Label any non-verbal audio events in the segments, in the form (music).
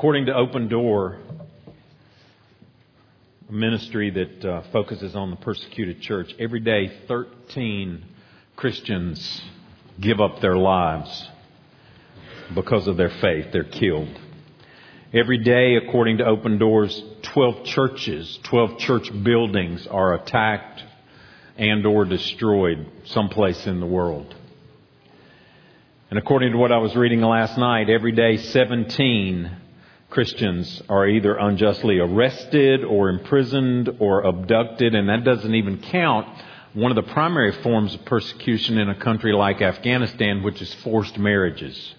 According to Open Door, a ministry that uh, focuses on the persecuted church, every day 13 Christians give up their lives because of their faith. They're killed. Every day, according to Open Doors, 12 churches, 12 church buildings are attacked and or destroyed someplace in the world. And according to what I was reading last night, every day 17 Christians are either unjustly arrested or imprisoned or abducted, and that doesn't even count one of the primary forms of persecution in a country like Afghanistan, which is forced marriages,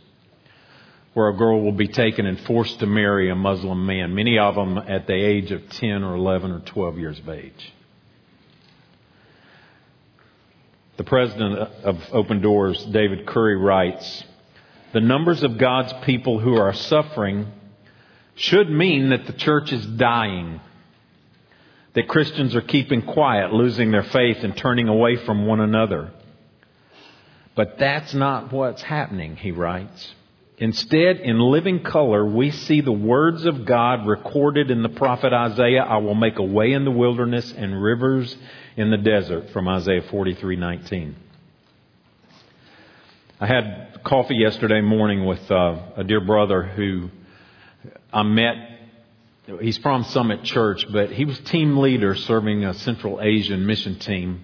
where a girl will be taken and forced to marry a Muslim man, many of them at the age of 10 or 11 or 12 years of age. The president of Open Doors, David Curry, writes The numbers of God's people who are suffering should mean that the church is dying, that Christians are keeping quiet, losing their faith, and turning away from one another. But that's not what's happening, he writes. Instead, in living color, we see the words of God recorded in the prophet Isaiah, I will make a way in the wilderness and rivers in the desert from Isaiah 43:19. I had coffee yesterday morning with uh, a dear brother who I met. He's from Summit Church, but he was team leader serving a Central Asian mission team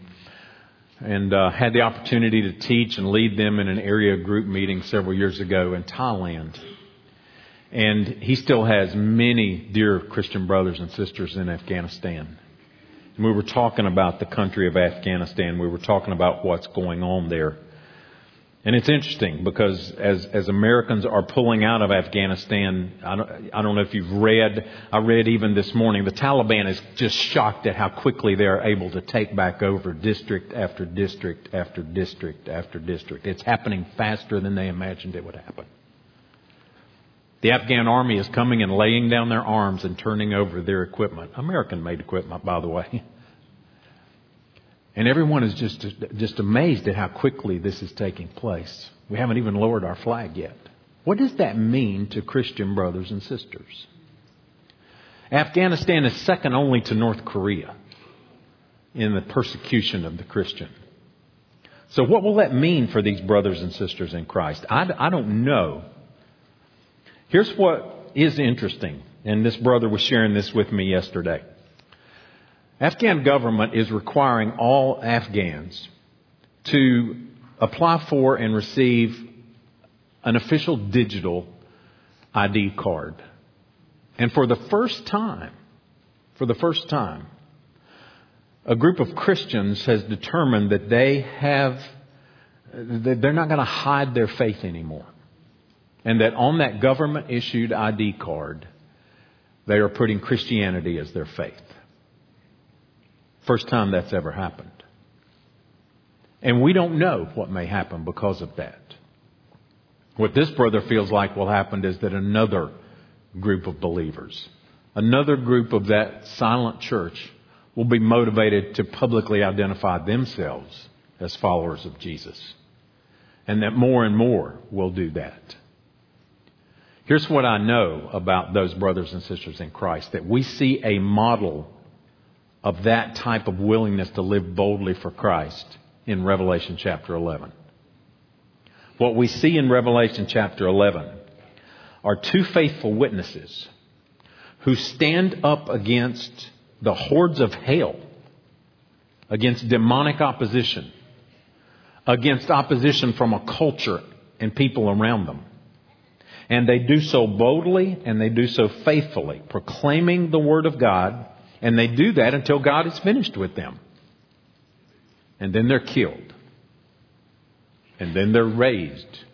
and uh, had the opportunity to teach and lead them in an area group meeting several years ago in Thailand. And he still has many dear Christian brothers and sisters in Afghanistan. And we were talking about the country of Afghanistan. We were talking about what's going on there. And it's interesting because as, as Americans are pulling out of Afghanistan, I don't, I don't know if you've read, I read even this morning, the Taliban is just shocked at how quickly they are able to take back over district after district after district after district. It's happening faster than they imagined it would happen. The Afghan army is coming and laying down their arms and turning over their equipment. American made equipment, by the way. (laughs) And everyone is just, just amazed at how quickly this is taking place. We haven't even lowered our flag yet. What does that mean to Christian brothers and sisters? Afghanistan is second only to North Korea in the persecution of the Christian. So, what will that mean for these brothers and sisters in Christ? I, I don't know. Here's what is interesting, and this brother was sharing this with me yesterday. Afghan government is requiring all Afghans to apply for and receive an official digital ID card. And for the first time, for the first time, a group of Christians has determined that they have, they're not going to hide their faith anymore. And that on that government issued ID card, they are putting Christianity as their faith. First time that's ever happened. And we don't know what may happen because of that. What this brother feels like will happen is that another group of believers, another group of that silent church, will be motivated to publicly identify themselves as followers of Jesus. And that more and more will do that. Here's what I know about those brothers and sisters in Christ that we see a model of that type of willingness to live boldly for Christ in Revelation chapter 11. What we see in Revelation chapter 11 are two faithful witnesses who stand up against the hordes of hell, against demonic opposition, against opposition from a culture and people around them. And they do so boldly and they do so faithfully, proclaiming the Word of God and they do that until God is finished with them. And then they're killed. And then they're raised.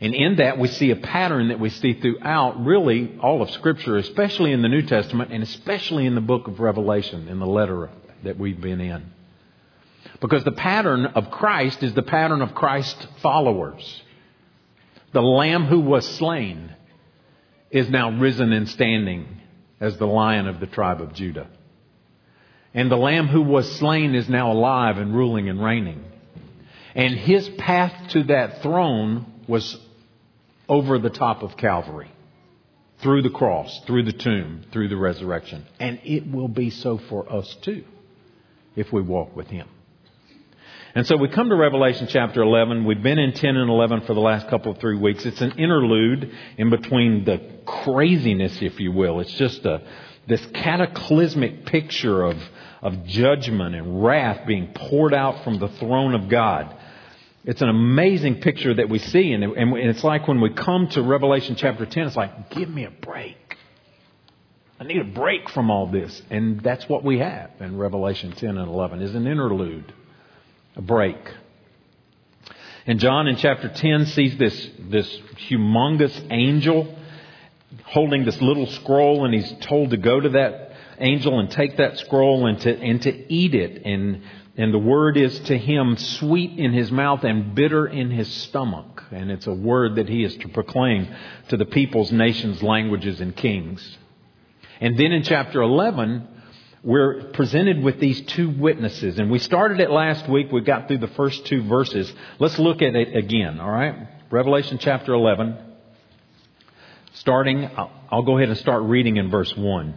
And in that, we see a pattern that we see throughout really all of Scripture, especially in the New Testament and especially in the book of Revelation, in the letter that we've been in. Because the pattern of Christ is the pattern of Christ's followers. The Lamb who was slain is now risen and standing as the lion of the tribe of Judah. And the lamb who was slain is now alive and ruling and reigning. And his path to that throne was over the top of Calvary. through the cross, through the tomb, through the resurrection. And it will be so for us too if we walk with Him. And so we come to Revelation chapter 11. We've been in 10 and 11 for the last couple of three weeks. It's an interlude in between the craziness, if you will. It's just a, this cataclysmic picture of, of judgment and wrath being poured out from the throne of God. It's an amazing picture that we see, and, and it's like when we come to Revelation chapter 10, it's like, give me a break. I need a break from all this. And that's what we have in Revelation 10 and 11, is an interlude, a break. And John in chapter 10 sees this, this humongous angel holding this little scroll, and he's told to go to that angel and take that scroll and to, and to eat it. And and the word is to him sweet in his mouth and bitter in his stomach. And it's a word that he is to proclaim to the peoples, nations, languages, and kings. And then in chapter 11, we're presented with these two witnesses. And we started it last week. We got through the first two verses. Let's look at it again, all right? Revelation chapter 11. Starting, I'll go ahead and start reading in verse 1.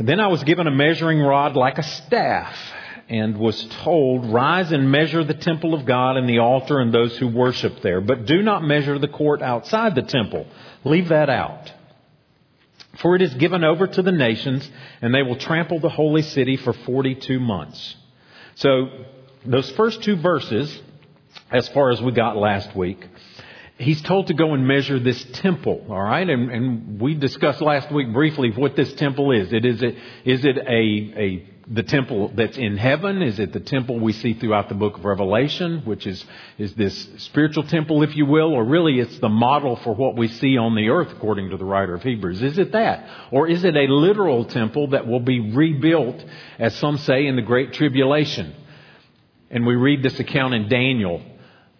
Then I was given a measuring rod like a staff and was told, Rise and measure the temple of God and the altar and those who worship there. But do not measure the court outside the temple. Leave that out. For it is given over to the nations, and they will trample the holy city for 42 months. So, those first two verses, as far as we got last week, he's told to go and measure this temple, all right? And, and we discussed last week briefly what this temple is. It is, a, is it a, a the temple that's in heaven? Is it the temple we see throughout the book of Revelation, which is, is this spiritual temple, if you will? Or really it's the model for what we see on the earth, according to the writer of Hebrews? Is it that? Or is it a literal temple that will be rebuilt, as some say, in the Great Tribulation? And we read this account in Daniel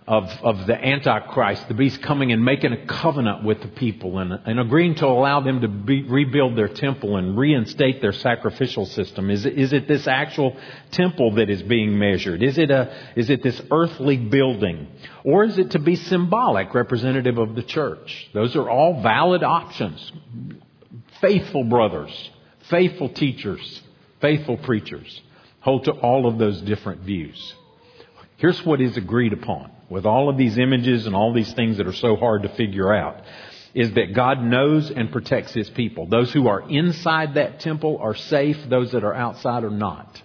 of, of the Antichrist, the beast coming and making a covenant with the people and, and agreeing to allow them to be, rebuild their temple and reinstate their sacrificial system. Is it, is it this actual temple that is being measured? Is it, a, is it this earthly building? Or is it to be symbolic, representative of the church? Those are all valid options. Faithful brothers, faithful teachers, faithful preachers hold to all of those different views. Here's what is agreed upon with all of these images and all these things that are so hard to figure out is that God knows and protects His people. Those who are inside that temple are safe. Those that are outside are not.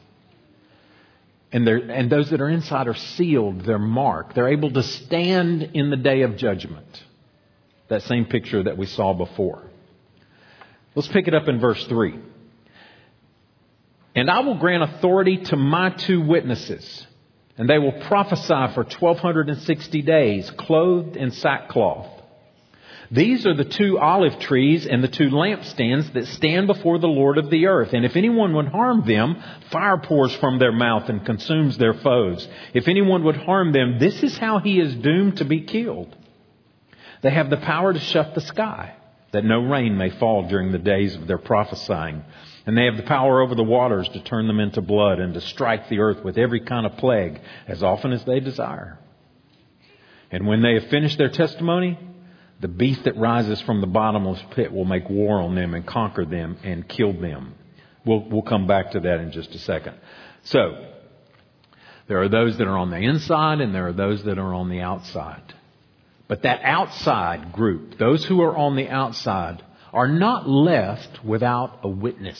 And, and those that are inside are sealed. They're marked. They're able to stand in the day of judgment. That same picture that we saw before. Let's pick it up in verse 3. And I will grant authority to my two witnesses and they will prophesy for 1260 days, clothed in sackcloth. These are the two olive trees and the two lampstands that stand before the Lord of the earth. And if anyone would harm them, fire pours from their mouth and consumes their foes. If anyone would harm them, this is how he is doomed to be killed. They have the power to shut the sky, that no rain may fall during the days of their prophesying. And they have the power over the waters to turn them into blood and to strike the earth with every kind of plague as often as they desire. And when they have finished their testimony, the beast that rises from the bottomless pit will make war on them and conquer them and kill them. We'll, we'll come back to that in just a second. So, there are those that are on the inside and there are those that are on the outside. But that outside group, those who are on the outside, are not left without a witness.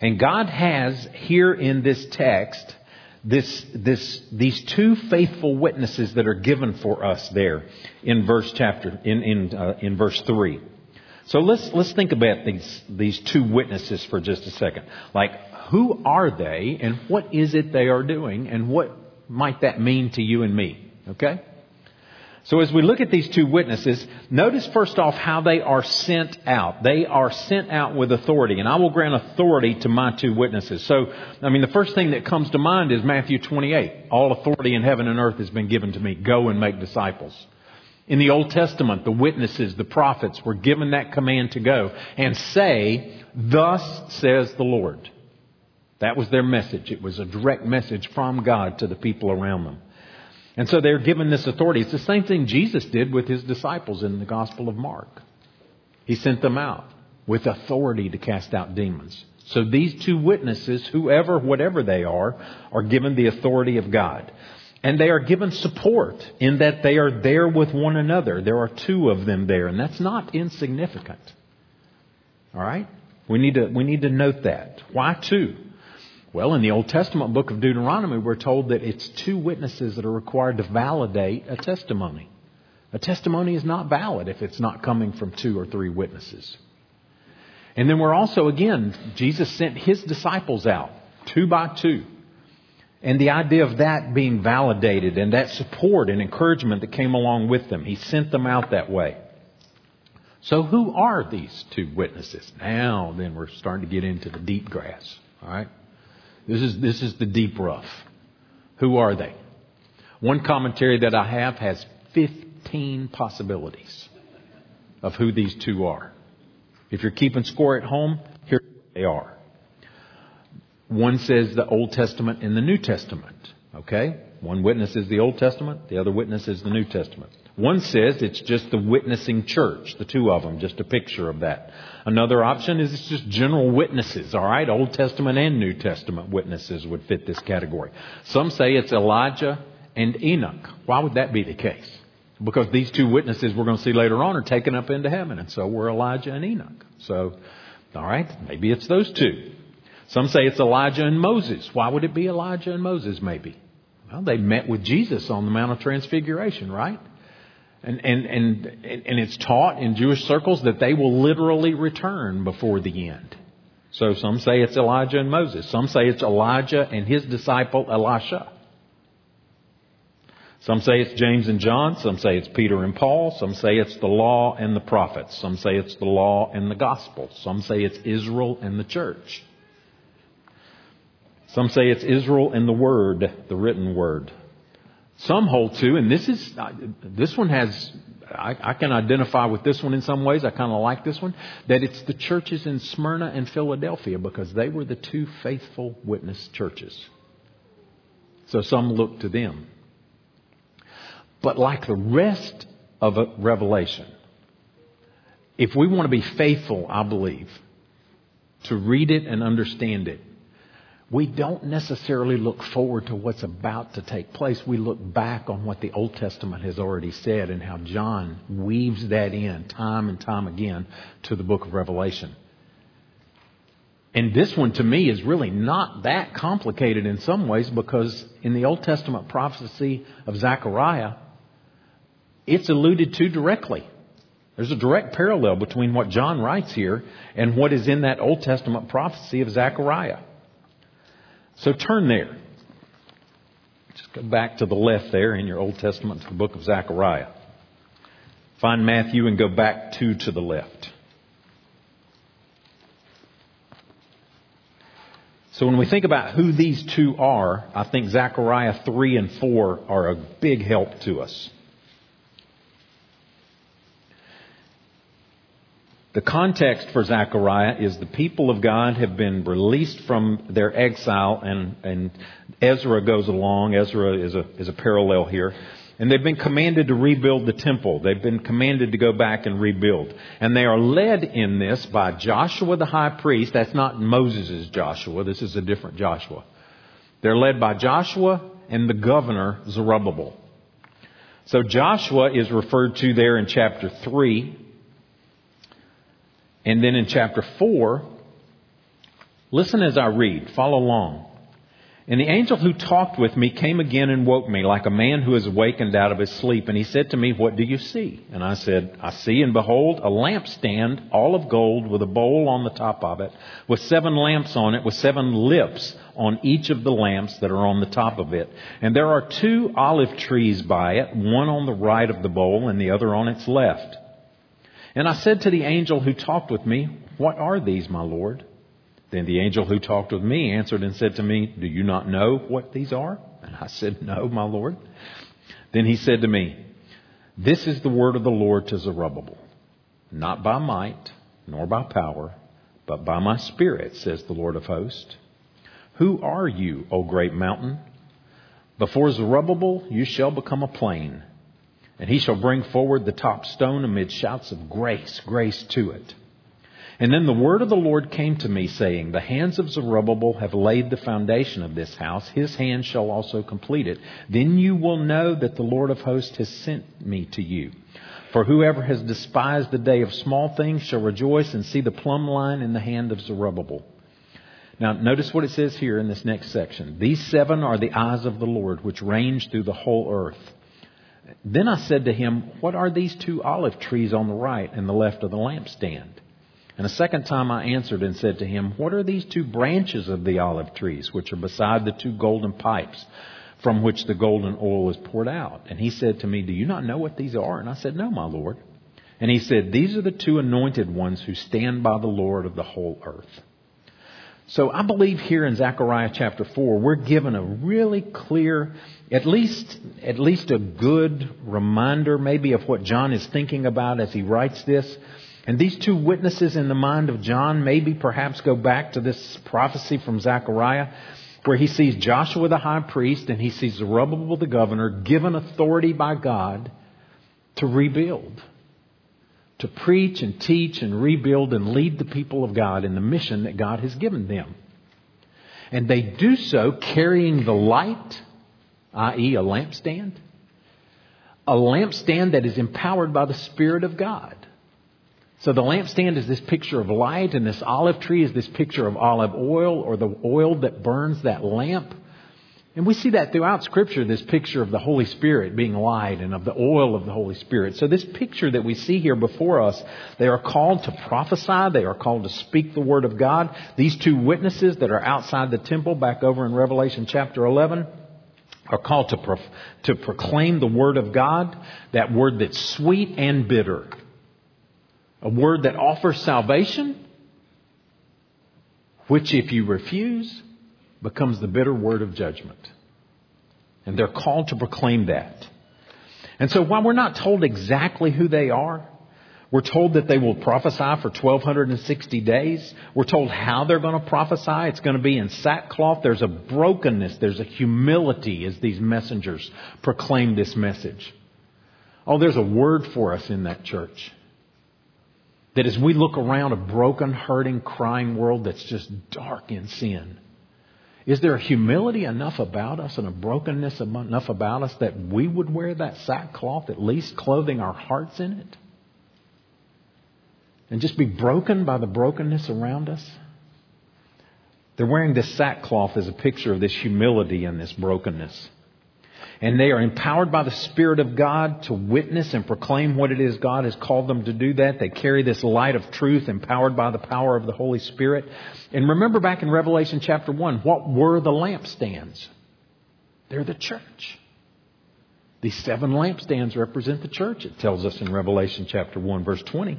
And God has here in this text this, this, these two faithful witnesses that are given for us there in verse chapter in in, uh, in verse three. So let's let's think about these these two witnesses for just a second. Like who are they, and what is it they are doing, and what might that mean to you and me? Okay. So as we look at these two witnesses, notice first off how they are sent out. They are sent out with authority, and I will grant authority to my two witnesses. So, I mean, the first thing that comes to mind is Matthew 28. All authority in heaven and earth has been given to me. Go and make disciples. In the Old Testament, the witnesses, the prophets were given that command to go and say, Thus says the Lord. That was their message. It was a direct message from God to the people around them. And so they're given this authority. It's the same thing Jesus did with his disciples in the Gospel of Mark. He sent them out with authority to cast out demons. So these two witnesses, whoever, whatever they are, are given the authority of God. And they are given support in that they are there with one another. There are two of them there, and that's not insignificant. All right? We need to, we need to note that. Why two? Well, in the Old Testament book of Deuteronomy, we're told that it's two witnesses that are required to validate a testimony. A testimony is not valid if it's not coming from two or three witnesses. And then we're also, again, Jesus sent his disciples out, two by two. And the idea of that being validated and that support and encouragement that came along with them, he sent them out that way. So who are these two witnesses? Now then we're starting to get into the deep grass. All right? This is, this is the deep rough. Who are they? One commentary that I have has 15 possibilities of who these two are. If you're keeping score at home, here they are. One says the Old Testament and the New Testament. Okay? One witness is the Old Testament, the other witness is the New Testament. One says it's just the witnessing church, the two of them, just a picture of that. Another option is it's just general witnesses, all right? Old Testament and New Testament witnesses would fit this category. Some say it's Elijah and Enoch. Why would that be the case? Because these two witnesses we're going to see later on are taken up into heaven, and so were Elijah and Enoch. So, all right, maybe it's those two. Some say it's Elijah and Moses. Why would it be Elijah and Moses, maybe? Well, they met with Jesus on the Mount of Transfiguration, right? And, and, and, and it's taught in Jewish circles that they will literally return before the end. So some say it's Elijah and Moses. Some say it's Elijah and his disciple Elisha. Some say it's James and John. Some say it's Peter and Paul. Some say it's the law and the prophets. Some say it's the law and the gospel. Some say it's Israel and the church. Some say it's Israel and the word, the written word. Some hold to, and this is, uh, this one has, I, I can identify with this one in some ways. I kind of like this one, that it's the churches in Smyrna and Philadelphia because they were the two faithful witness churches. So some look to them. But like the rest of uh, Revelation, if we want to be faithful, I believe, to read it and understand it, we don't necessarily look forward to what's about to take place. We look back on what the Old Testament has already said and how John weaves that in time and time again to the book of Revelation. And this one to me is really not that complicated in some ways because in the Old Testament prophecy of Zechariah, it's alluded to directly. There's a direct parallel between what John writes here and what is in that Old Testament prophecy of Zechariah. So turn there. Just go back to the left there in your Old Testament to the book of Zechariah. Find Matthew and go back two to the left. So when we think about who these two are, I think Zechariah 3 and 4 are a big help to us. The context for Zechariah is the people of God have been released from their exile, and, and Ezra goes along. Ezra is a, is a parallel here. And they've been commanded to rebuild the temple. They've been commanded to go back and rebuild. And they are led in this by Joshua the high priest. That's not Moses' Joshua. This is a different Joshua. They're led by Joshua and the governor Zerubbabel. So Joshua is referred to there in chapter 3 and then in chapter 4, listen as I read, follow along. And the angel who talked with me came again and woke me like a man who is awakened out of his sleep. And he said to me, What do you see? And I said, I see and behold a lampstand, all of gold, with a bowl on the top of it, with seven lamps on it, with seven lips on each of the lamps that are on the top of it. And there are two olive trees by it, one on the right of the bowl and the other on its left. And I said to the angel who talked with me, What are these, my Lord? Then the angel who talked with me answered and said to me, Do you not know what these are? And I said, No, my Lord. Then he said to me, This is the word of the Lord to Zerubbabel. Not by might, nor by power, but by my spirit, says the Lord of hosts. Who are you, O great mountain? Before Zerubbabel, you shall become a plain, and he shall bring forward the top stone amid shouts of grace, grace to it. And then the word of the Lord came to me, saying, The hands of Zerubbabel have laid the foundation of this house. His hand shall also complete it. Then you will know that the Lord of hosts has sent me to you. For whoever has despised the day of small things shall rejoice and see the plumb line in the hand of Zerubbabel. Now, notice what it says here in this next section. These seven are the eyes of the Lord, which range through the whole earth. Then I said to him, What are these two olive trees on the right and the left of the lampstand? And a second time I answered and said to him, What are these two branches of the olive trees, which are beside the two golden pipes, from which the golden oil is poured out? And he said to me, Do you not know what these are? And I said, No, my Lord. And he said, These are the two anointed ones who stand by the Lord of the whole earth. So I believe here in Zechariah chapter 4, we're given a really clear, at least, at least a good reminder maybe of what John is thinking about as he writes this. And these two witnesses in the mind of John maybe perhaps go back to this prophecy from Zechariah where he sees Joshua the high priest and he sees Zerubbabel the governor given authority by God to rebuild, to preach and teach and rebuild and lead the people of God in the mission that God has given them. And they do so carrying the light, i.e., a lampstand, a lampstand that is empowered by the Spirit of God. So the lampstand is this picture of light, and this olive tree is this picture of olive oil or the oil that burns that lamp. And we see that throughout Scripture, this picture of the Holy Spirit being light and of the oil of the Holy Spirit. So, this picture that we see here before us, they are called to prophesy, they are called to speak the Word of God. These two witnesses that are outside the temple, back over in Revelation chapter 11, are called to, pro- to proclaim the Word of God, that Word that's sweet and bitter a word that offers salvation, which, if you refuse, becomes the bitter word of judgment. And they're called to proclaim that. And so while we're not told exactly who they are, we're told that they will prophesy for 1260 days. We're told how they're going to prophesy. It's going to be in sackcloth. There's a brokenness. There's a humility as these messengers proclaim this message. Oh, there's a word for us in that church. That as we look around a broken, hurting, crying world that's just dark in sin, is there humility enough about us and a brokenness enough about us that we would wear that sackcloth, at least clothing our hearts in it? And just be broken by the brokenness around us? They're wearing this sackcloth as a picture of this humility and this brokenness and they are empowered by the Spirit of God to witness and proclaim what it is God has called them to do that. They carry this light of truth empowered by the power of the Holy Spirit. And remember back in Revelation chapter 1, what were the lampstands? They're the church. These seven lampstands represent the church, it tells us in Revelation chapter 1, verse 20.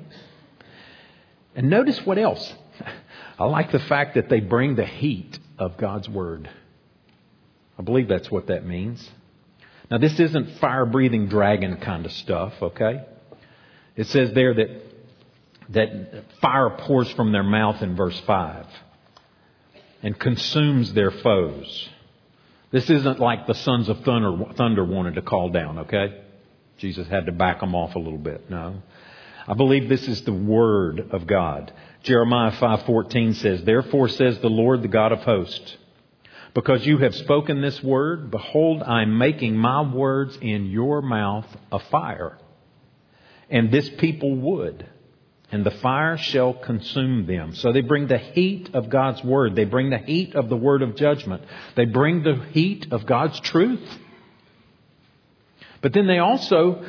And notice what else. (laughs) I like the fact that they bring the heat of God's Word. I believe that's what that means. Now, this isn't fire breathing dragon kind of stuff, okay? It says there that, that fire pours from their mouth in verse 5 and consumes their foes. This isn't like the sons of thunder, thunder wanted to call down, okay? Jesus had to back them off a little bit. No. I believe this is the word of God. Jeremiah 5:14 says, "Therefore says the Lord, the God of hosts, because you have spoken this word, behold, I'm making my words in your mouth a fire. And this people would, and the fire shall consume them. So they bring the heat of God's word. They bring the heat of the word of judgment. They bring the heat of God's truth. But then they also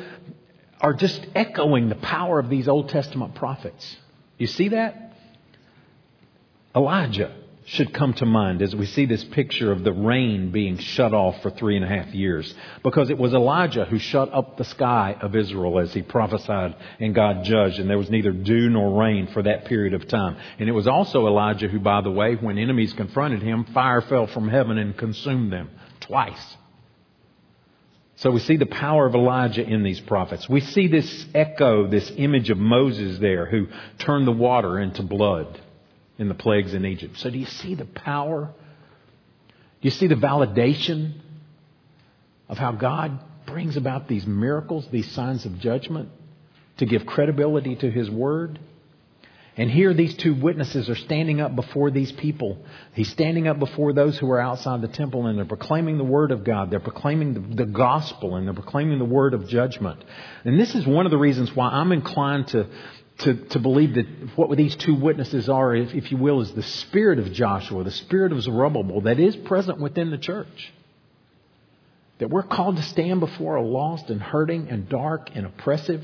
are just echoing the power of these Old Testament prophets. You see that? Elijah should come to mind as we see this picture of the rain being shut off for three and a half years. Because it was Elijah who shut up the sky of Israel as he prophesied and God judged, and there was neither dew nor rain for that period of time. And it was also Elijah who, by the way, when enemies confronted him, fire fell from heaven and consumed them twice. So we see the power of Elijah in these prophets. We see this echo, this image of Moses there who turned the water into blood in the plagues in Egypt. So, do you see the power? Do you see the validation? of how God brings about these miracles, these signs of judgment, to give credibility to His Word. And here these two witnesses are standing up before these people. He's standing up before those who are outside the temple and they're proclaiming the Word of God. They're proclaiming the, the, gospel and they're proclaiming the Word of judgment. And this is one of the reasons why I'm inclined to, to, to believe that what these two witnesses are, if, if you will, is the spirit of Joshua, the spirit of Zerubbabel that is present within the church. That we're called to stand before a lost and hurting and dark and oppressive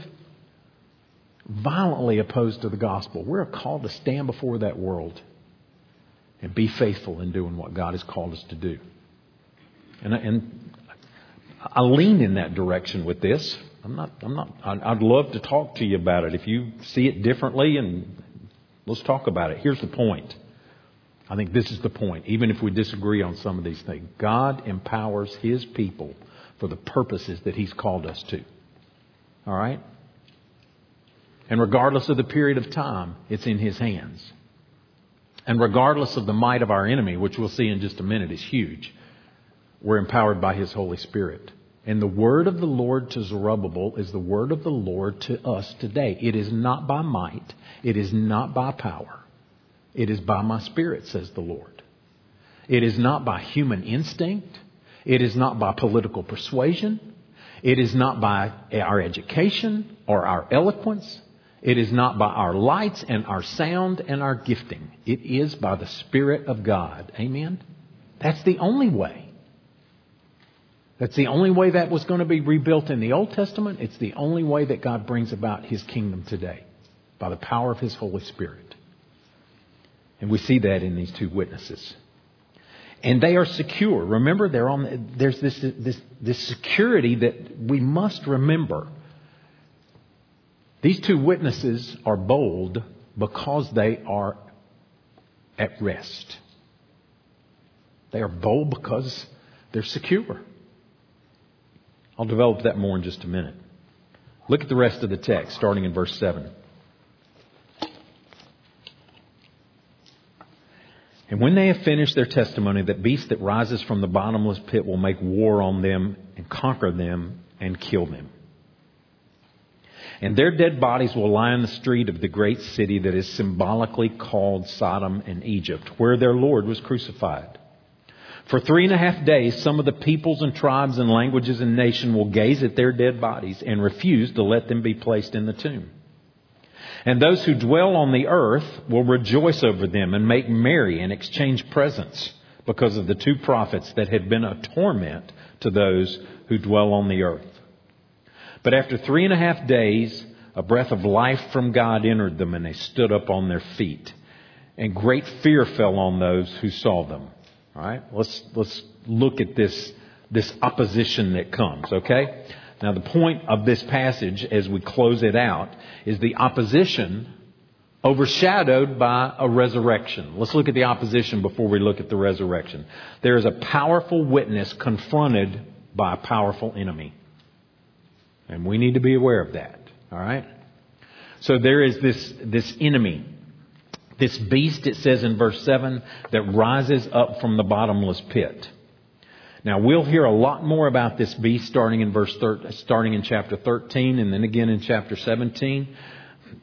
violently opposed to the gospel. We're called to stand before that world and be faithful in doing what God has called us to do. And, and I lean in that direction with this. I'm not, I'm not, I'd love to talk to you about it. If you see it differently, and let's talk about it. Here's the point. I think this is the point, even if we disagree on some of these things. God empowers His people for the purposes that He's called us to. All right? And regardless of the period of time, it's in His hands. And regardless of the might of our enemy, which we'll see in just a minute is huge, we're empowered by His Holy Spirit. And the word of the Lord to Zerubbabel is the word of the Lord to us today. It is not by might, it is not by power, it is by my Spirit, says the Lord. It is not by human instinct, it is not by political persuasion, it is not by our education or our eloquence. It is not by our lights and our sound and our gifting. It is by the Spirit of God. Amen? That's the only way. That's the only way that was going to be rebuilt in the Old Testament. It's the only way that God brings about His kingdom today by the power of His Holy Spirit. And we see that in these two witnesses. And they are secure. Remember, they're on, there's this, this, this security that we must remember these two witnesses are bold because they are at rest. They are bold because they're secure. I'll develop that more in just a minute. Look at the rest of the text, starting in verse 7. And when they have finished their testimony, that beast that rises from the bottomless pit will make war on them and conquer them and kill them. And their dead bodies will lie in the street of the great city that is symbolically called Sodom and Egypt, where their Lord was crucified. For three and a half days, some of the peoples and tribes and languages and nations will gaze at their dead bodies and refuse to let them be placed in the tomb. And those who dwell on the earth will rejoice over them and make merry and exchange presents because of the two prophets that had been a torment to those who dwell on the earth. But after three and a half days, a breath of life from God entered them, and they stood up on their feet. And great fear fell on those who saw them. All right, let's let's look at this this opposition that comes. Okay, now the point of this passage, as we close it out, is the opposition overshadowed by a resurrection. Let's look at the opposition before we look at the resurrection. There is a powerful witness confronted by a powerful enemy. And we need to be aware of that. All right? So there is this, this enemy, this beast, it says in verse 7, that rises up from the bottomless pit. Now we'll hear a lot more about this beast starting in verse thir- starting in chapter 13 and then again in chapter 17.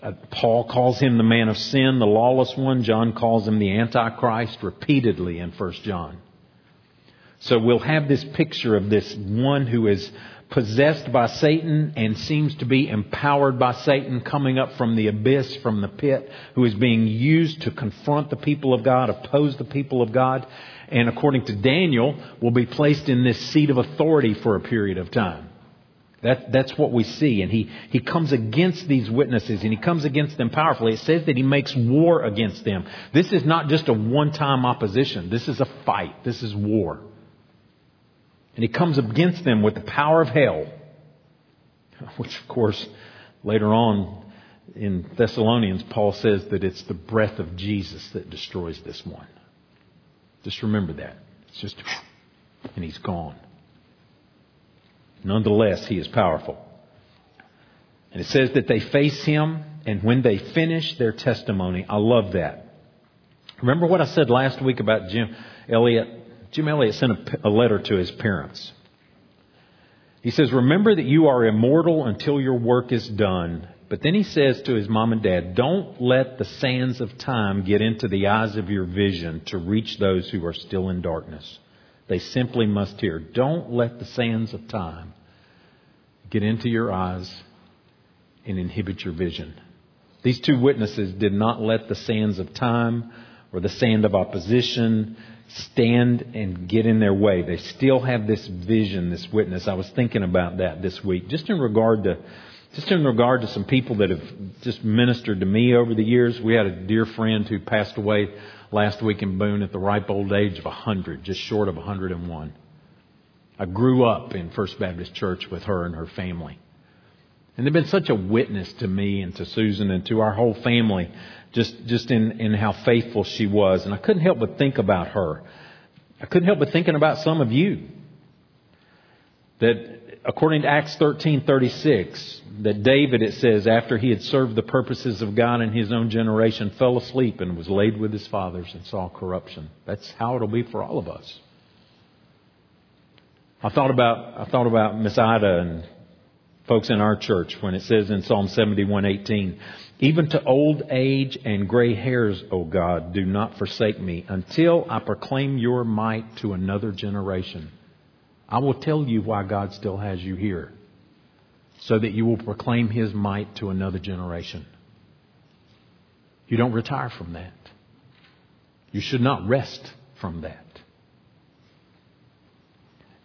Uh, Paul calls him the man of sin, the lawless one. John calls him the antichrist repeatedly in 1 John. So we'll have this picture of this one who is possessed by Satan and seems to be empowered by Satan coming up from the abyss, from the pit, who is being used to confront the people of God, oppose the people of God, and according to Daniel, will be placed in this seat of authority for a period of time. That, that's what we see. And he, he comes against these witnesses and he comes against them powerfully. It says that he makes war against them. This is not just a one time opposition. This is a fight. This is war. And he comes against them with the power of hell, which, of course, later on in Thessalonians, Paul says that it's the breath of Jesus that destroys this one. Just remember that. It's just, and he's gone. Nonetheless, he is powerful. And it says that they face him, and when they finish their testimony, I love that. Remember what I said last week about Jim Elliot Jim Elliot sent a, a letter to his parents. He says, Remember that you are immortal until your work is done. But then he says to his mom and dad, Don't let the sands of time get into the eyes of your vision to reach those who are still in darkness. They simply must hear. Don't let the sands of time get into your eyes and inhibit your vision. These two witnesses did not let the sands of time or the sand of opposition stand and get in their way. They still have this vision, this witness. I was thinking about that this week, just in regard to just in regard to some people that have just ministered to me over the years. We had a dear friend who passed away last week in Boone at the ripe old age of a 100, just short of a 101. I grew up in First Baptist Church with her and her family. And they've been such a witness to me and to Susan and to our whole family, just, just in, in how faithful she was. And I couldn't help but think about her. I couldn't help but thinking about some of you. That according to Acts 13:36, that David it says after he had served the purposes of God in his own generation fell asleep and was laid with his fathers and saw corruption. That's how it'll be for all of us. I thought about I thought about Miss Ida and folks in our church when it says in Psalm 71:18, even to old age and gray hairs, O God, do not forsake me until I proclaim your might to another generation. I will tell you why God still has you here, so that you will proclaim his might to another generation. You don't retire from that. You should not rest from that.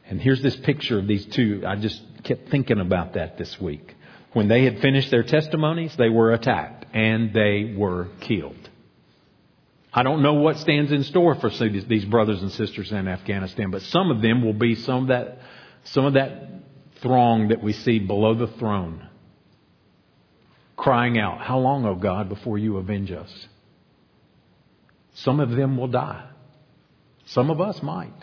And here's this picture of these two. I just kept thinking about that this week. When they had finished their testimonies, they were attacked and they were killed. I don't know what stands in store for these brothers and sisters in Afghanistan, but some of them will be some of that, some of that throng that we see below the throne crying out, How long, O God, before you avenge us? Some of them will die. Some of us might.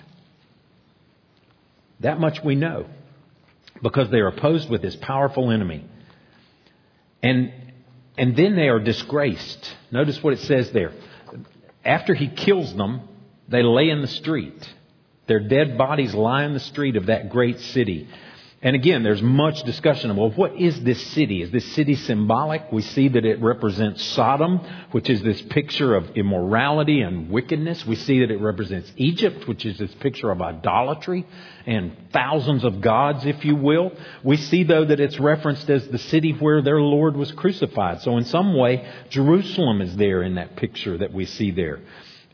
That much we know because they are opposed with this powerful enemy. And, and then they are disgraced. Notice what it says there. After he kills them, they lay in the street. Their dead bodies lie in the street of that great city. And again, there's much discussion of, well, what is this city? Is this city symbolic? We see that it represents Sodom, which is this picture of immorality and wickedness. We see that it represents Egypt, which is this picture of idolatry and thousands of gods, if you will. We see, though, that it's referenced as the city where their Lord was crucified. So in some way, Jerusalem is there in that picture that we see there.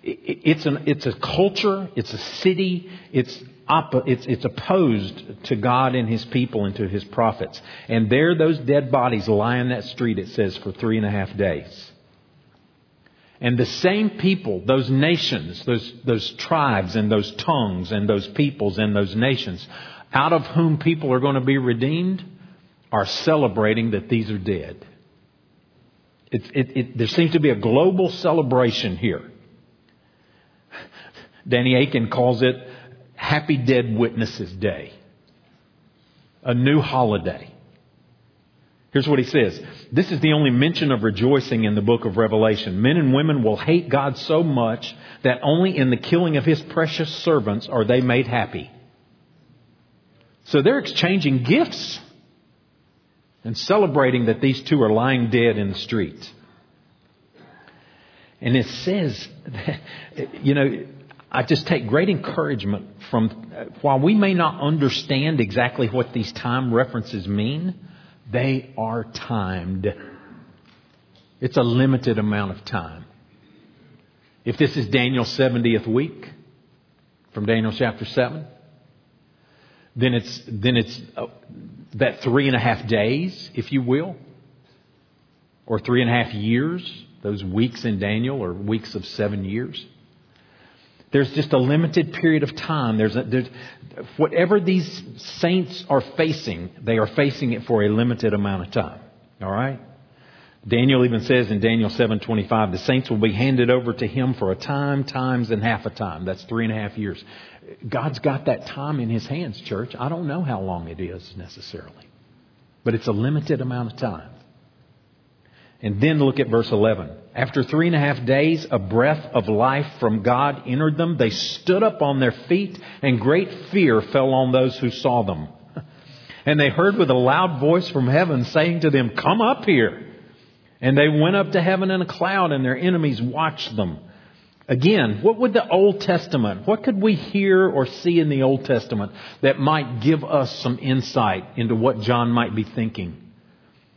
It's, an, it's a culture, it's a city, it's it's, it's opposed to God and His people and to His prophets. And there those dead bodies lie in that street, it says, for three and a half days. And the same people, those nations, those, those tribes and those tongues and those peoples and those nations, out of whom people are going to be redeemed, are celebrating that these are dead. It, it, it, there seems to be a global celebration here. (laughs) Danny Akin calls it Happy Dead Witnesses Day, a new holiday. Here's what he says. This is the only mention of rejoicing in the book of Revelation. Men and women will hate God so much that only in the killing of his precious servants are they made happy. So they're exchanging gifts and celebrating that these two are lying dead in the street. And it says, that, you know, I just take great encouragement from, while we may not understand exactly what these time references mean, they are timed. It's a limited amount of time. If this is Daniel's 70th week from Daniel chapter 7, then it's, then it's uh, that three and a half days, if you will, or three and a half years. Those weeks in Daniel are weeks of seven years. There's just a limited period of time. There's, a, there's whatever these saints are facing, they are facing it for a limited amount of time. All right? Daniel even says in Daniel 7:25, the saints will be handed over to him for a time, times, and half a time. That's three and a half years. God's got that time in his hands, church. I don't know how long it is necessarily, but it's a limited amount of time. And then look at verse 11. After three and a half days, a breath of life from God entered them. They stood up on their feet, and great fear fell on those who saw them. (laughs) And they heard with a loud voice from heaven saying to them, Come up here. And they went up to heaven in a cloud, and their enemies watched them. Again, what would the Old Testament, what could we hear or see in the Old Testament that might give us some insight into what John might be thinking?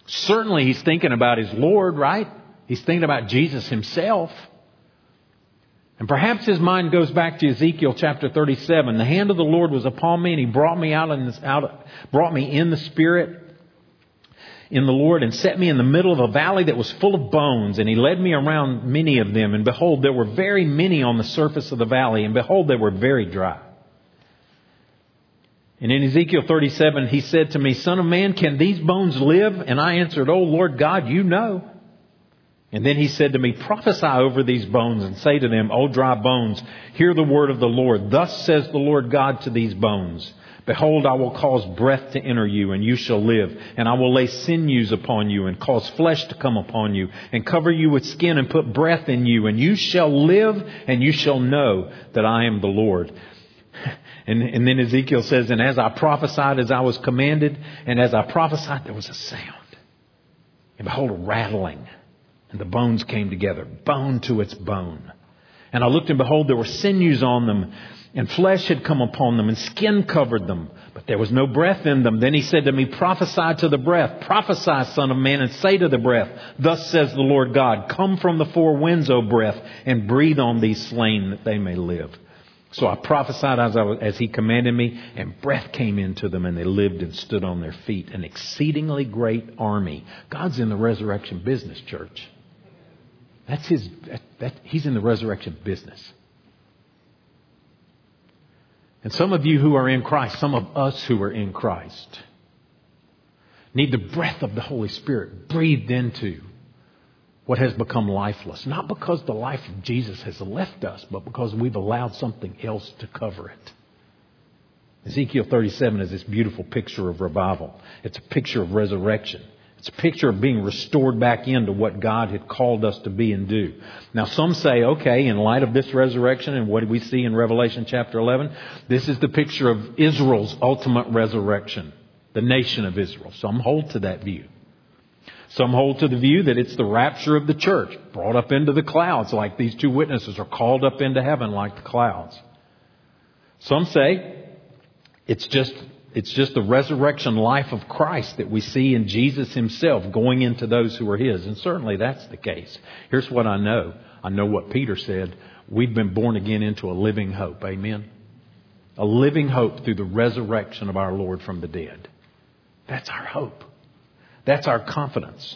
Certainly he's thinking about his Lord, right? He's thinking about Jesus himself. And perhaps his mind goes back to Ezekiel chapter 37. The hand of the Lord was upon me and he brought me out, in this, out brought me in the spirit in the Lord and set me in the middle of a valley that was full of bones and he led me around many of them and behold there were very many on the surface of the valley and behold they were very dry. And in Ezekiel 37 he said to me, Son of man, can these bones live? And I answered, Oh Lord God, you know. And then he said to me, Prophesy over these bones and say to them, O dry bones, hear the word of the Lord. Thus says the Lord God to these bones. Behold, I will cause breath to enter you, and you shall live. And I will lay sinews upon you, and cause flesh to come upon you, and cover you with skin, and put breath in you, and you shall live, and you shall know that I am the Lord. (laughs) And, and then Ezekiel says, And as I prophesied as I was commanded, and as I prophesied, there was a sound. And behold, a rattling and the bones came together, bone to its bone. And I looked and behold, there were sinews on them, and flesh had come upon them, and skin covered them, but there was no breath in them. Then he said to me, Prophesy to the breath, prophesy, Son of Man, and say to the breath, Thus says the Lord God, Come from the four winds, O breath, and breathe on these slain that they may live. So I prophesied as, I was, as he commanded me, and breath came into them, and they lived and stood on their feet, an exceedingly great army. God's in the resurrection business, church. That's his, that, that, he's in the resurrection business. And some of you who are in Christ, some of us who are in Christ, need the breath of the Holy Spirit breathed into what has become lifeless. Not because the life of Jesus has left us, but because we've allowed something else to cover it. Ezekiel 37 is this beautiful picture of revival. It's a picture of resurrection. It's a picture of being restored back into what God had called us to be and do. Now, some say, okay, in light of this resurrection and what we see in Revelation chapter 11, this is the picture of Israel's ultimate resurrection, the nation of Israel. Some hold to that view. Some hold to the view that it's the rapture of the church, brought up into the clouds, like these two witnesses are called up into heaven like the clouds. Some say it's just it's just the resurrection life of Christ that we see in Jesus himself going into those who are his. And certainly that's the case. Here's what I know. I know what Peter said. We've been born again into a living hope. Amen. A living hope through the resurrection of our Lord from the dead. That's our hope. That's our confidence.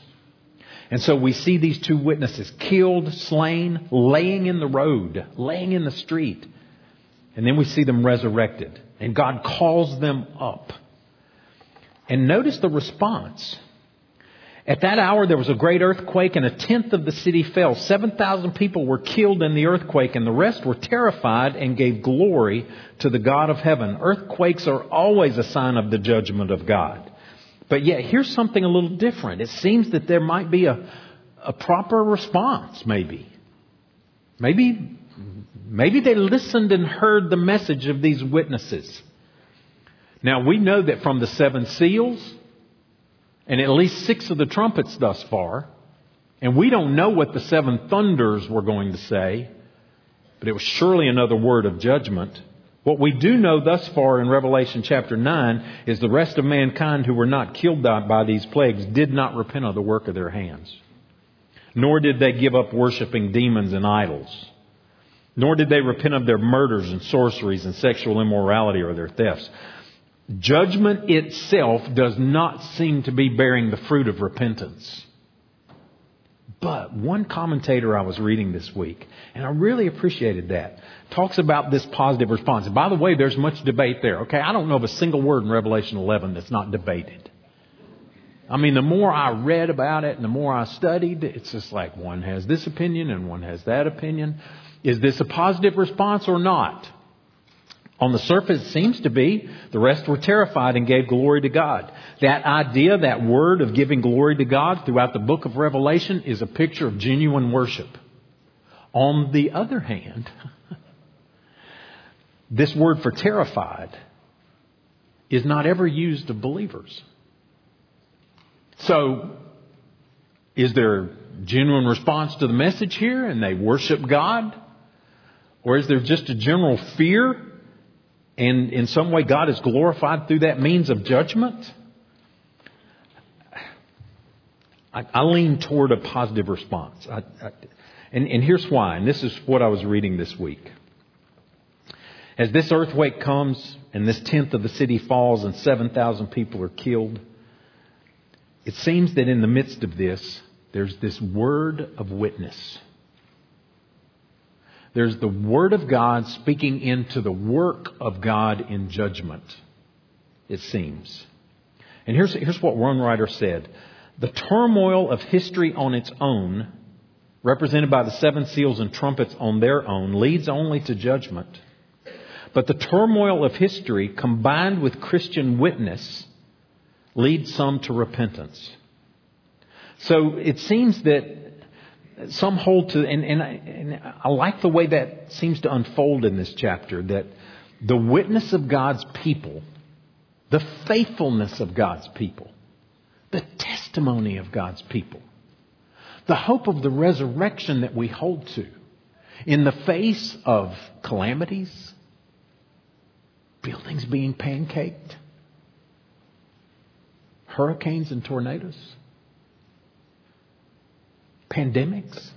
And so we see these two witnesses killed, slain, laying in the road, laying in the street. And then we see them resurrected. And God calls them up. And notice the response. At that hour, there was a great earthquake, and a tenth of the city fell. 7,000 people were killed in the earthquake, and the rest were terrified and gave glory to the God of heaven. Earthquakes are always a sign of the judgment of God. But yet, here's something a little different. It seems that there might be a, a proper response, maybe. Maybe Maybe they listened and heard the message of these witnesses. Now, we know that from the seven seals and at least six of the trumpets thus far, and we don't know what the seven thunders were going to say, but it was surely another word of judgment. What we do know thus far in Revelation chapter 9 is the rest of mankind who were not killed by these plagues did not repent of the work of their hands, nor did they give up worshiping demons and idols. Nor did they repent of their murders and sorceries and sexual immorality or their thefts. Judgment itself does not seem to be bearing the fruit of repentance. But one commentator I was reading this week, and I really appreciated that, talks about this positive response. And by the way, there's much debate there. Okay, I don't know of a single word in Revelation 11 that's not debated. I mean, the more I read about it and the more I studied, it's just like one has this opinion and one has that opinion. Is this a positive response or not? On the surface, it seems to be. The rest were terrified and gave glory to God. That idea, that word of giving glory to God throughout the book of Revelation is a picture of genuine worship. On the other hand, (laughs) this word for terrified is not ever used of believers. So, is there genuine response to the message here and they worship God? Or is there just a general fear and in some way God is glorified through that means of judgment? I, I lean toward a positive response. I, I, and, and here's why, and this is what I was reading this week. As this earthquake comes and this tenth of the city falls and 7,000 people are killed, it seems that in the midst of this, there's this word of witness. There's the Word of God speaking into the work of God in judgment, it seems. And here's, here's what one writer said The turmoil of history on its own, represented by the seven seals and trumpets on their own, leads only to judgment. But the turmoil of history, combined with Christian witness, leads some to repentance. So it seems that some hold to, and, and, I, and I like the way that seems to unfold in this chapter, that the witness of God's people, the faithfulness of God's people, the testimony of God's people, the hope of the resurrection that we hold to in the face of calamities, buildings being pancaked, hurricanes and tornadoes pandemics?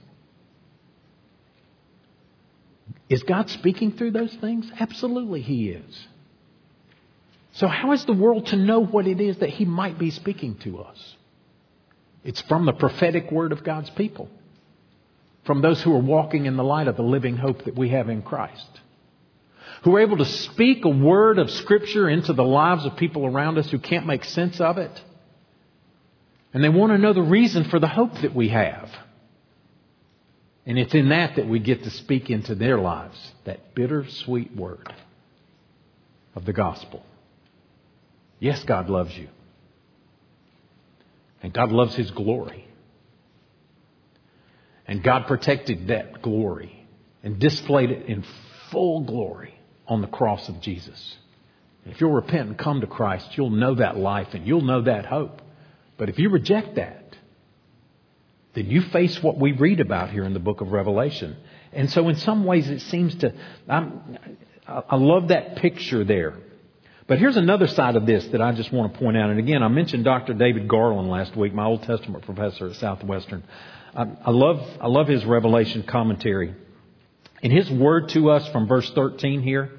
Is God speaking through those things? Absolutely, He is. So, how is the world to know what it is that He might be speaking to us? It's from the prophetic word of God's people, from those who are walking in the light of the living hope that we have in Christ, who are able to speak a word of Scripture into the lives of people around us who can't make sense of it. And they want to know the reason for the hope that we have. And it's in that that we get to speak into their lives that bitter-sweet word of the gospel. Yes, God loves you. And God loves His glory. And God protected that glory and displayed it in full glory on the cross of Jesus. If you'll repent and come to Christ, you'll know that life and you'll know that hope. But if you reject that, then you face what we read about here in the book of Revelation. And so, in some ways, it seems to. I'm, I love that picture there. But here's another side of this that I just want to point out. And again, I mentioned Dr. David Garland last week, my Old Testament professor at Southwestern. I, love, I love his Revelation commentary. And his word to us from verse 13 here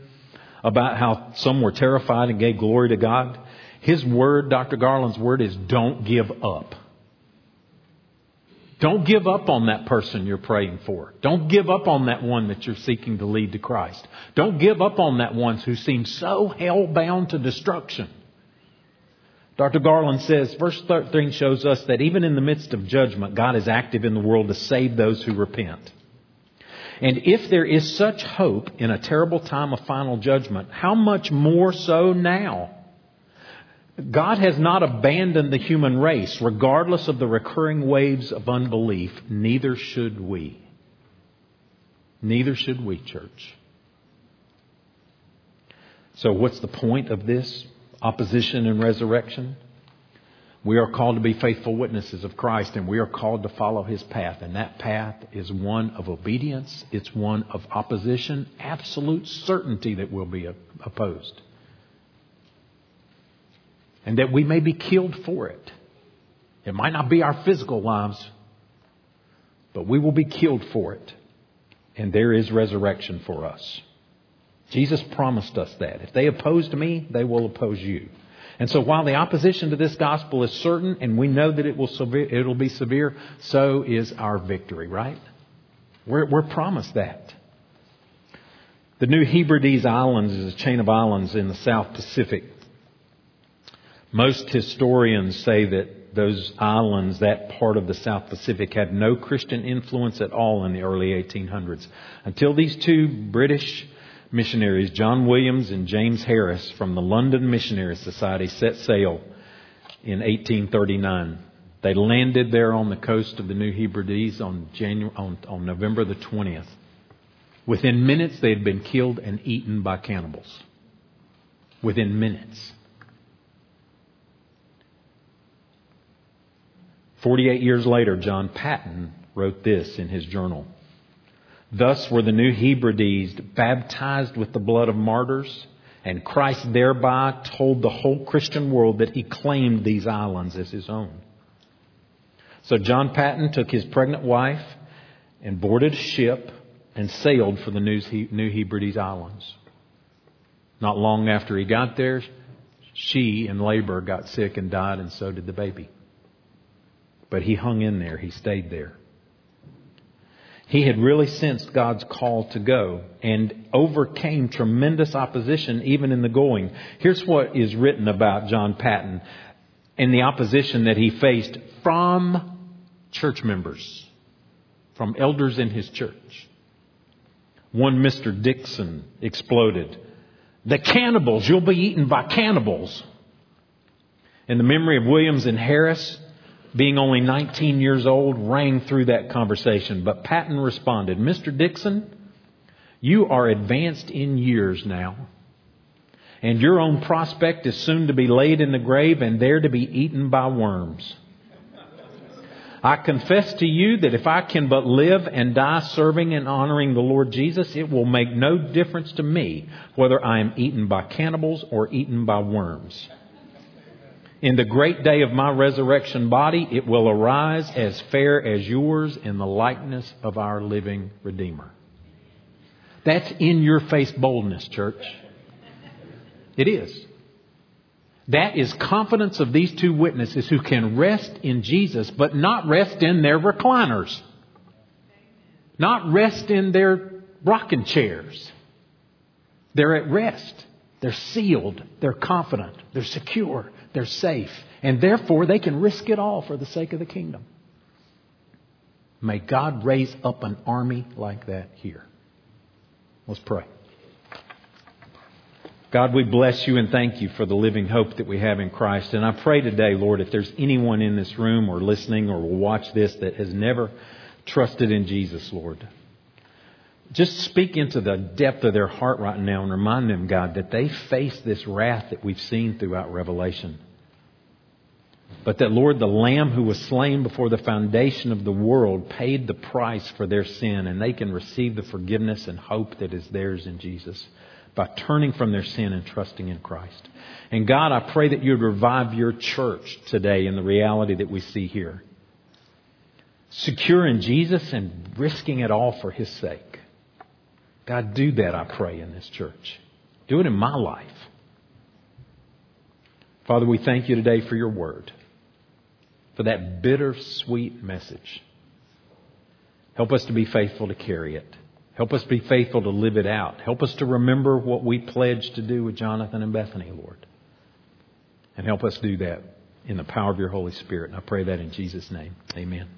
about how some were terrified and gave glory to God. His word, Dr. Garland's word, is don't give up. Don't give up on that person you're praying for. Don't give up on that one that you're seeking to lead to Christ. Don't give up on that one who seems so hell bound to destruction. Dr. Garland says, verse 13 shows us that even in the midst of judgment, God is active in the world to save those who repent. And if there is such hope in a terrible time of final judgment, how much more so now? God has not abandoned the human race, regardless of the recurring waves of unbelief. Neither should we. Neither should we, church. So, what's the point of this opposition and resurrection? We are called to be faithful witnesses of Christ, and we are called to follow his path. And that path is one of obedience, it's one of opposition, absolute certainty that we'll be opposed and that we may be killed for it. It might not be our physical lives, but we will be killed for it. And there is resurrection for us. Jesus promised us that. If they oppose me, they will oppose you. And so while the opposition to this gospel is certain and we know that it will severe, it'll be severe, so is our victory, right? We're, we're promised that. The New Hebrides Islands is a chain of islands in the South Pacific most historians say that those islands, that part of the South Pacific, had no Christian influence at all in the early 1800s until these two British missionaries, John Williams and James Harris from the London Missionary Society, set sail in 1839. They landed there on the coast of the New Hebrides on, January, on, on November the 20th. Within minutes, they had been killed and eaten by cannibals. Within minutes. 48 years later, John Paton wrote this in his journal. Thus were the New Hebrides baptized with the blood of martyrs, and Christ thereby told the whole Christian world that he claimed these islands as his own. So John Paton took his pregnant wife and boarded a ship and sailed for the New Hebrides Islands. Not long after he got there, she in labor got sick and died, and so did the baby. But he hung in there, he stayed there. He had really sensed God's call to go and overcame tremendous opposition even in the going. Here's what is written about John Paton and the opposition that he faced from church members, from elders in his church. One Mr. Dixon exploded. The cannibals, you'll be eaten by cannibals. In the memory of Williams and Harris, being only 19 years old, rang through that conversation. But Paton responded, Mr. Dixon, you are advanced in years now, and your own prospect is soon to be laid in the grave and there to be eaten by worms. I confess to you that if I can but live and die serving and honoring the Lord Jesus, it will make no difference to me whether I am eaten by cannibals or eaten by worms. In the great day of my resurrection body, it will arise as fair as yours in the likeness of our living Redeemer. That's in your face boldness, church. It is. That is confidence of these two witnesses who can rest in Jesus, but not rest in their recliners. Not rest in their rocking chairs. They're at rest. They're sealed. They're confident. They're secure. They're safe. And therefore, they can risk it all for the sake of the kingdom. May God raise up an army like that here. Let's pray. God, we bless you and thank you for the living hope that we have in Christ. And I pray today, Lord, if there's anyone in this room or listening or will watch this that has never trusted in Jesus, Lord, just speak into the depth of their heart right now and remind them, God, that they face this wrath that we've seen throughout Revelation. But that, Lord, the Lamb who was slain before the foundation of the world paid the price for their sin, and they can receive the forgiveness and hope that is theirs in Jesus by turning from their sin and trusting in Christ. And God, I pray that you would revive your church today in the reality that we see here. Secure in Jesus and risking it all for his sake. God, do that, I pray, in this church. Do it in my life. Father, we thank you today for your word, for that bittersweet message. Help us to be faithful to carry it. Help us be faithful to live it out. Help us to remember what we pledged to do with Jonathan and Bethany, Lord. And help us do that in the power of your Holy Spirit. And I pray that in Jesus' name. Amen.